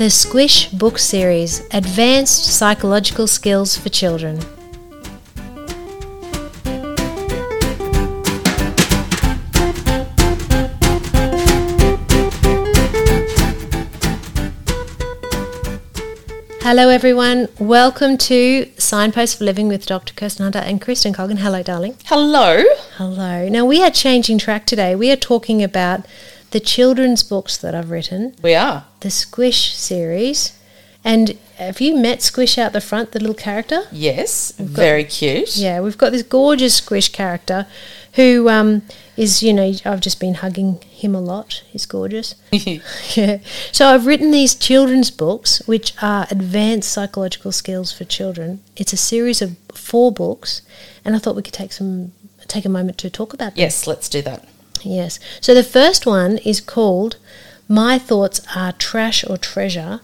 The Squish book series Advanced Psychological Skills for Children. Hello, everyone. Welcome to Signpost for Living with Dr. Kirsten Hunter and Kristen Coggan. Hello, darling. Hello. Hello. Now, we are changing track today. We are talking about the children's books that I've written, We are. the Squish series. And have you met Squish out the front, the little character? Yes. Very cute. Yeah, we've got this gorgeous Squish character who um, is, you know, I've just been hugging him a lot. He's gorgeous. yeah. So I've written these children's books, which are advanced psychological skills for children. It's a series of four books, and I thought we could take some take a moment to talk about them. yes, let's do that. Yes. So the first one is called My Thoughts Are Trash or Treasure,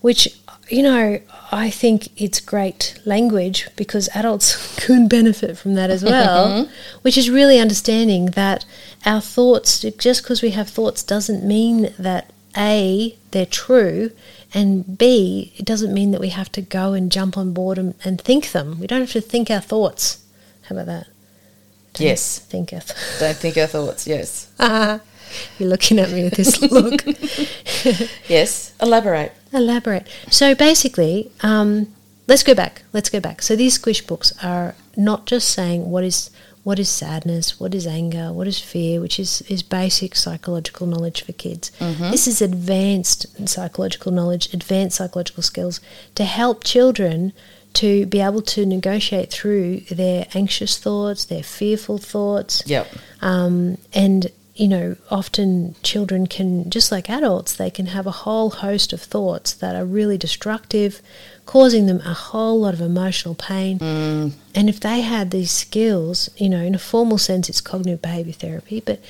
which, you know, I think it's great language because adults could benefit from that as well, mm-hmm. which is really understanding that our thoughts, just because we have thoughts, doesn't mean that A, they're true, and B, it doesn't mean that we have to go and jump on board and, and think them. We don't have to think our thoughts. How about that? Yes. Thinketh. Don't think our thoughts. Yes. You're looking at me with this look. Yes. Elaborate. Elaborate. So basically, um, let's go back. Let's go back. So these squish books are not just saying what is what is sadness, what is anger, what is fear, which is, is basic psychological knowledge for kids. This is advanced psychological knowledge, advanced psychological skills to help children to be able to negotiate through their anxious thoughts, their fearful thoughts, Yep. um, and you know, often children can, just like adults, they can have a whole host of thoughts that are really destructive, causing them a whole lot of emotional pain. Mm. And if they had these skills, you know, in a formal sense, it's cognitive behavior therapy, but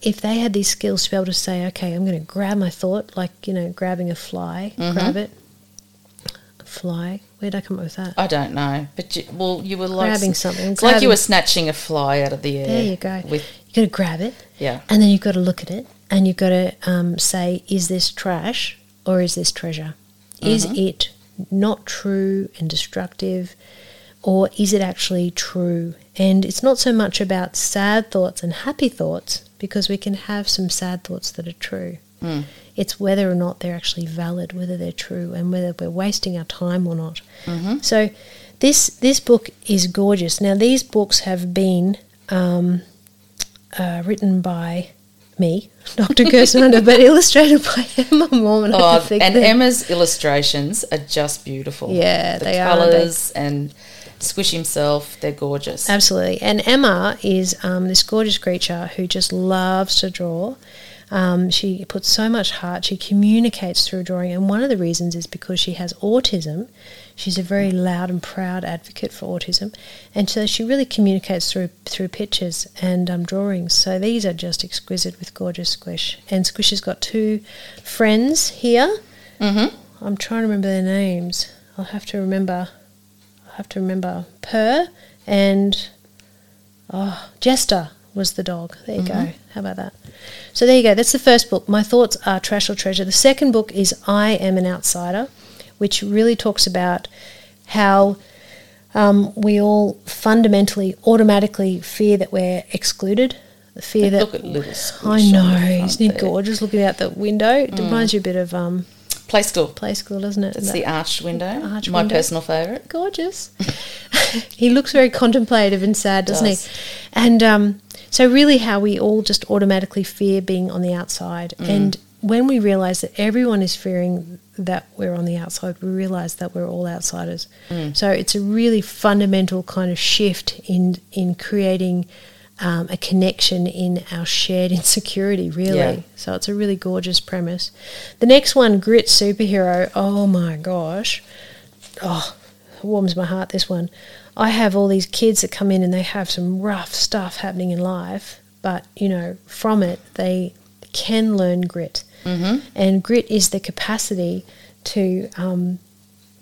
if they had these skills to be able to say, okay, I'm going to grab my thought, like, you know, grabbing a fly, Mm-hmm. grab it, fly. Where did I come up with that? I don't know, but you, well, you were like Grabbing something, It's like you were snatching a fly out of the air. There you go. With you got to grab it, yeah. and then you've got to look at it, and you've got to um, say, is this trash or is this treasure? Is it not true and destructive, or is it actually true? And it's not so much about sad thoughts and happy thoughts, because we can have some sad thoughts that are true. Mm. It's whether or not they're actually valid, whether they're true, and whether we're wasting our time or not. Mm-hmm. So, this this book is gorgeous. Now, these books have been um, uh, written by me, Dr. Kirsten but illustrated by Emma Mormon. I Oh, think and that- Emma's illustrations are just beautiful. Yeah, the they are, aren't they? colours and Squish himself, they're gorgeous. Absolutely. And Emma is um, this gorgeous creature who just loves to draw. Um, she puts so much heart. She communicates through drawing, and one of the reasons is because she has autism. She's a very loud and proud advocate for autism, and so she really communicates through through pictures and um, drawings. So these are just exquisite with gorgeous Squish. And Squish has got two friends here. Mm-hmm. I'm trying to remember their names. I'll have to remember. I'll have to remember Purr and oh, Jester was the dog. There you go. How about that? So there you go. That's the first book. My thoughts are trash or treasure. The second book is I am an outsider, which really talks about how um, we all fundamentally, automatically fear that we're excluded. The fear that Look at little I know, on the front isn't he there. gorgeous? Looking out the window, it reminds you a bit of um, Play school. play school, doesn't it? It's the arched window. arched my window. personal favourite. gorgeous. he looks very contemplative and sad, doesn't Does. he? And um, so, really, how we all just automatically fear being on the outside. Mm. And when we realize that everyone is fearing that we're on the outside, we realize that we're all outsiders. Mm. So, it's a really fundamental kind of shift in in creating. Um, a connection in our shared insecurity, really. Yeah. So it's a really gorgeous premise. The next one, Grit Superhero. Oh my gosh, oh, warms my heart. This one, I have all these kids that come in and they have some rough stuff happening in life, but you know, from it they can learn grit, Mm-hmm. and grit is the capacity to um,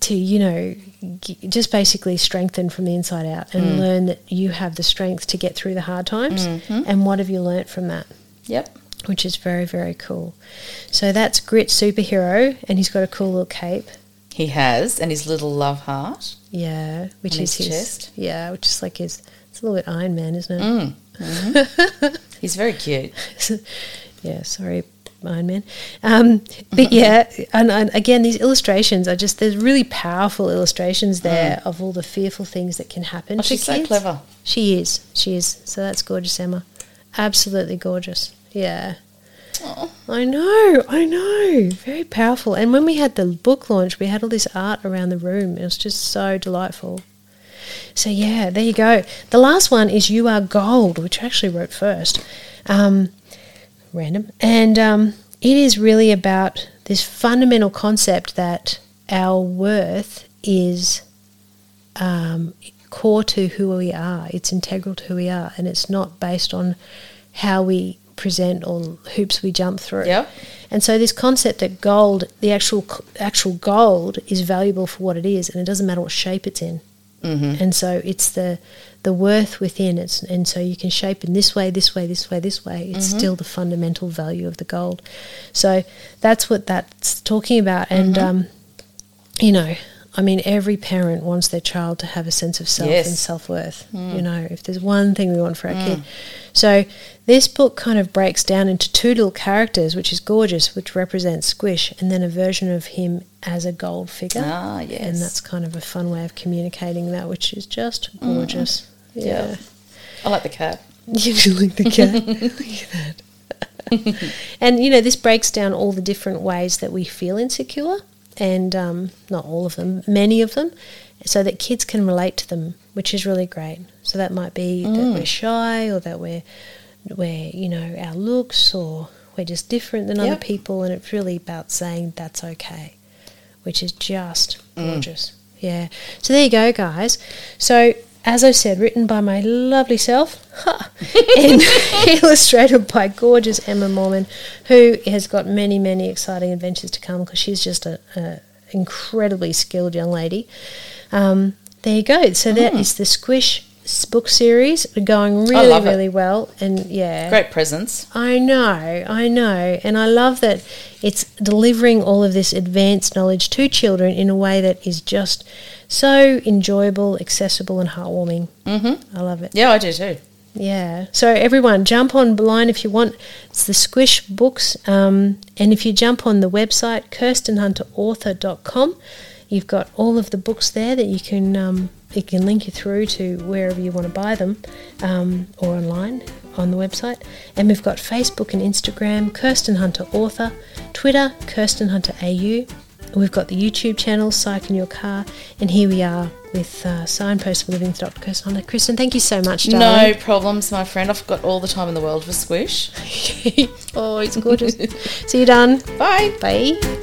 to you know g- just basically strengthen from the inside out and learn that you have the strength to get through the hard times. Mhm. And what have you learnt from that? Yep. which is very, very cool. So that's Grit Superhero, and he's got a cool little cape. He has, and his little love heart. Yeah, which is his his chest. Yeah, which is like his. It's a little bit Iron Man, isn't it? Mm. mhm. He's very cute. yeah, sorry, Iron Man. Um, but yeah, and, and again, these illustrations are just there's really powerful illustrations there of all the fearful things that can happen. Oh, she's so clever. She is. She is. So that's gorgeous, Emma. Absolutely gorgeous. Yeah. Oh. I know, I know. Very powerful. And when we had the book launch, we had all this art around the room. It was just so delightful. So, yeah, there you go. The last one is You Are Gold, which I actually wrote first. Um, random. And um, it is really about this fundamental concept that our worth is um, core to who we are. It's integral to who we are, and it's not based on how we present or hoops we jump through. Yep. And so this concept that gold, the actual actual gold, is valuable for what it is, and it doesn't matter what shape it's in. Mm-hmm. And so it's the the worth within it, and so you can shape in this way, this way, this way, this way. It's still the fundamental value of the gold. So that's what that's talking about, and um, you know, I mean, every parent wants their child to have a sense of self Yes. and self worth. You mm. know, if there's one thing we want for our mm. kid. So this book kind of breaks down into two little characters, which is gorgeous, which represents Squish, and then a version of him as a gold figure. Ah, yes. And that's kind of a fun way of communicating that, which is just mm. gorgeous. Yeah. Yeah. I like the cat. You do like the cat. Look at that. and you know, this breaks down all the different ways that we feel insecure, and um, not all of them, many of them, so that kids can relate to them, which is really great. So that might be that we're shy, or that we're, we're you know, our looks, or we're just different than other people, and it's really about saying that's okay, which is just gorgeous. Yeah. So there you go, guys. So as I said, written by my lovely self, ha, and illustrated by gorgeous Emma Mormon, who has got many, many exciting adventures to come because she's just a, a incredibly skilled young lady. Um, there you go. So that is the Squish book series are going really, love it. really well, and yeah, Great presents. I know, I know. And I love that it's delivering all of this advanced knowledge to children in a way that is just so enjoyable, accessible, and heartwarming. Mm-hmm. I love it. Yeah, I do too. Yeah. So everyone, jump online if you want. It's the Squish Books, um, and if you jump on the website kirstenhunterauthor.com, you've got all of the books there that you can um, it can link you through to wherever you want to buy them, um, or online on the website. And we've got Facebook and Instagram, Kirsten Hunter Author, Twitter, Kirsten Hunter AU. And We've got the YouTube channel, Psych in Your Car, and here we are with uh, Signpost for Living Dr. Kirsten Hunter. Kristen, thank you so much, darling. No problems, my friend. I've got all the time in the world for Squish. oh, he's gorgeous. See you done. Bye. Bye.